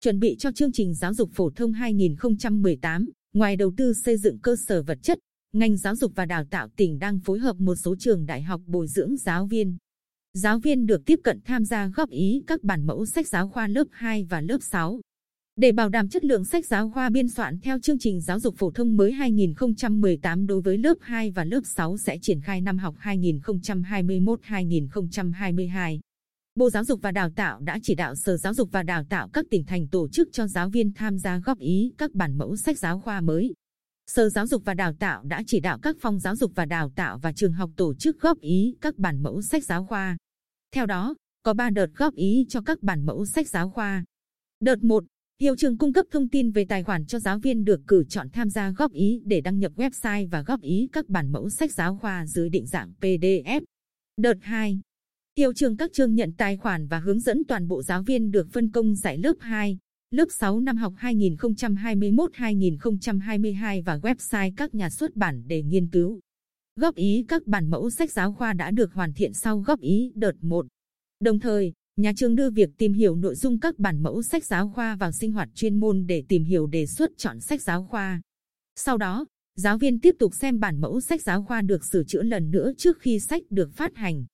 Chuẩn bị cho chương trình giáo dục phổ thông 2018, ngoài đầu tư xây dựng cơ sở vật chất, ngành giáo dục và đào tạo tỉnh đang phối hợp một số trường đại học bồi dưỡng giáo viên. Giáo viên được tiếp cận tham gia góp ý các bản mẫu sách giáo khoa lớp 2 và lớp 6. Để bảo đảm chất lượng sách giáo khoa biên soạn theo chương trình giáo dục phổ thông mới 2018 đối với lớp 2 và lớp 6 sẽ triển khai năm học 2021-2022. Bộ Giáo dục và Đào tạo đã chỉ đạo Sở Giáo dục và Đào tạo các tỉnh thành tổ chức cho giáo viên tham gia góp ý các bản mẫu sách giáo khoa mới. Sở Giáo dục và Đào tạo đã chỉ đạo các phòng giáo dục và đào tạo và trường học tổ chức góp ý các bản mẫu sách giáo khoa. Theo đó, có 3 đợt góp ý cho các bản mẫu sách giáo khoa. Đợt 1, Hiệu trường cung cấp thông tin về tài khoản cho giáo viên được cử chọn tham gia góp ý để đăng nhập website và góp ý các bản mẫu sách giáo khoa dưới định dạng PDF. Đợt 2. Hiệu trường các trường nhận tài khoản và hướng dẫn toàn bộ giáo viên được phân công dạy lớp 2, lớp 6 năm học 2021-2022 và website các nhà xuất bản để nghiên cứu. Góp ý các bản mẫu sách giáo khoa đã được hoàn thiện sau góp ý đợt 1. Đồng thời, nhà trường đưa việc tìm hiểu nội dung các bản mẫu sách giáo khoa vào sinh hoạt chuyên môn để tìm hiểu đề xuất chọn sách giáo khoa. Sau đó, giáo viên tiếp tục xem bản mẫu sách giáo khoa được sửa chữa lần nữa trước khi sách được phát hành.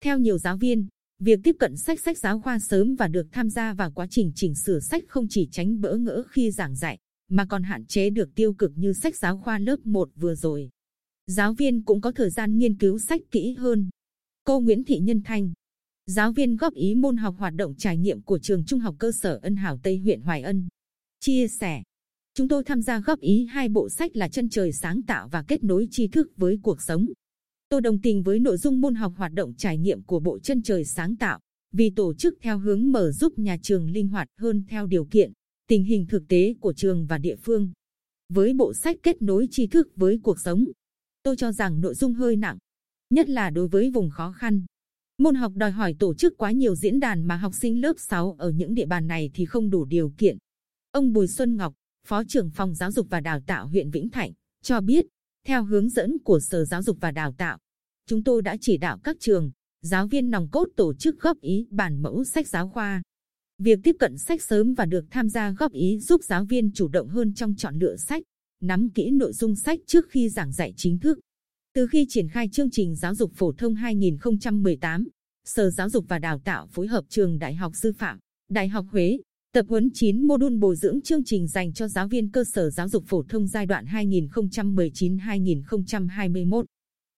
Theo nhiều giáo viên, việc tiếp cận sách sách giáo khoa sớm và được tham gia vào quá trình chỉnh sửa sách không chỉ tránh bỡ ngỡ khi giảng dạy, mà còn hạn chế được tiêu cực như sách giáo khoa lớp 1 vừa rồi. Giáo viên cũng có thời gian nghiên cứu sách kỹ hơn. Cô Nguyễn Thị Nhân Thanh, giáo viên góp ý môn học hoạt động trải nghiệm của trường Trung học cơ sở Ân Hảo Tây huyện Hoài Ân. Chia sẻ, chúng tôi tham gia góp ý hai bộ sách là Chân trời sáng tạo và kết nối tri thức với cuộc sống. Tôi đồng tình với nội dung môn học hoạt động trải nghiệm của bộ Chân trời sáng tạo, vì tổ chức theo hướng mở giúp nhà trường linh hoạt hơn theo điều kiện, tình hình thực tế của trường và địa phương. Với bộ sách kết nối tri thức với cuộc sống, tôi cho rằng nội dung hơi nặng, nhất là đối với vùng khó khăn. Môn học đòi hỏi tổ chức quá nhiều diễn đàn mà học sinh lớp 6 ở những địa bàn này thì không đủ điều kiện. Ông Bùi Xuân Ngọc, Phó trưởng phòng giáo dục và đào tạo huyện Vĩnh Thạnh, cho biết, theo hướng dẫn của Sở Giáo dục và Đào tạo, chúng tôi đã chỉ đạo các trường, giáo viên nòng cốt tổ chức góp ý bản mẫu sách giáo khoa. Việc tiếp cận sách sớm và được tham gia góp ý giúp giáo viên chủ động hơn trong chọn lựa sách, nắm kỹ nội dung sách trước khi giảng dạy chính thức. Từ khi triển khai chương trình giáo dục phổ thông 2018, Sở Giáo dục và Đào tạo phối hợp trường Đại học Sư phạm, Đại học Huế, tập huấn 9 mô đun bồi dưỡng chương trình dành cho giáo viên cơ sở giáo dục phổ thông giai đoạn 2019-2021.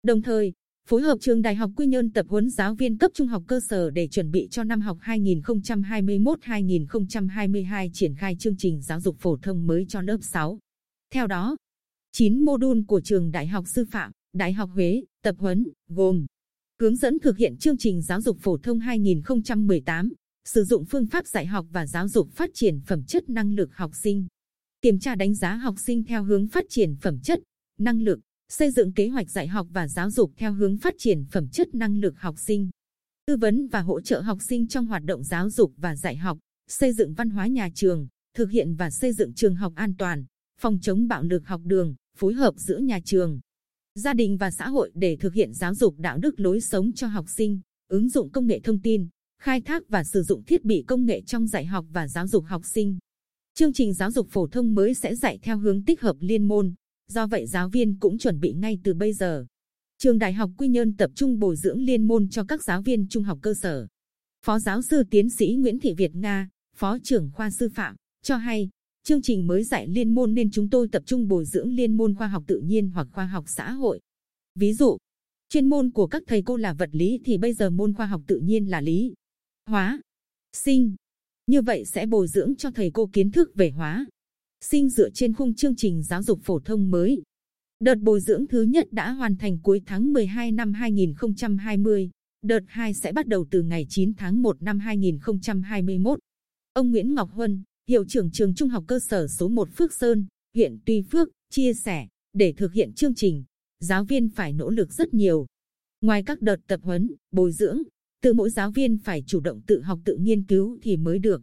Đồng thời, phối hợp trường Đại học Quy Nhơn tập huấn giáo viên cấp trung học cơ sở để chuẩn bị cho năm học 2021-2022 triển khai chương trình giáo dục phổ thông mới cho lớp 6. Theo đó, 9 mô đun của trường Đại học Sư phạm, Đại học Huế, tập huấn, gồm hướng dẫn thực hiện chương trình giáo dục phổ thông 2018, sử dụng phương pháp dạy học và giáo dục phát triển phẩm chất năng lực học sinh, kiểm tra đánh giá học sinh theo hướng phát triển phẩm chất, năng lực, xây dựng kế hoạch dạy học và giáo dục theo hướng phát triển phẩm chất năng lực học sinh, tư vấn và hỗ trợ học sinh trong hoạt động giáo dục và dạy học, xây dựng văn hóa nhà trường, thực hiện và xây dựng trường học an toàn, phòng chống bạo lực học đường, phối hợp giữa nhà trường, gia đình và xã hội để thực hiện giáo dục đạo đức lối sống cho học sinh, ứng dụng công nghệ thông tin, khai thác và sử dụng thiết bị công nghệ trong dạy học và giáo dục học sinh. Chương trình giáo dục phổ thông mới sẽ dạy theo hướng tích hợp liên môn, do vậy giáo viên cũng chuẩn bị ngay từ bây giờ. Trường Đại học Quy Nhơn tập trung bồi dưỡng liên môn cho các giáo viên trung học cơ sở. Phó giáo sư tiến sĩ Nguyễn Thị Việt Nga, Phó trưởng khoa sư phạm, cho hay, Chương trình mới dạy liên môn nên chúng tôi tập trung bồi dưỡng liên môn khoa học tự nhiên hoặc khoa học xã hội. Ví dụ, chuyên môn của các thầy cô là vật lý thì bây giờ môn khoa học tự nhiên là lý, hóa, sinh. Như vậy sẽ bồi dưỡng cho thầy cô kiến thức về hóa, sinh dựa trên khung chương trình giáo dục phổ thông mới. Đợt bồi dưỡng thứ nhất đã hoàn thành cuối tháng 12 năm 2020. Đợt 2 sẽ bắt đầu từ ngày 9 tháng 1 năm 2021. Ông Nguyễn Ngọc Huân, Hiệu trưởng trường Trung học cơ sở số 1 Phước Sơn, huyện Tuy Phước, chia sẻ, để thực hiện chương trình, giáo viên phải nỗ lực rất nhiều. Ngoài các đợt tập huấn, bồi dưỡng, từ mỗi giáo viên phải chủ động tự học, tự nghiên cứu thì mới được.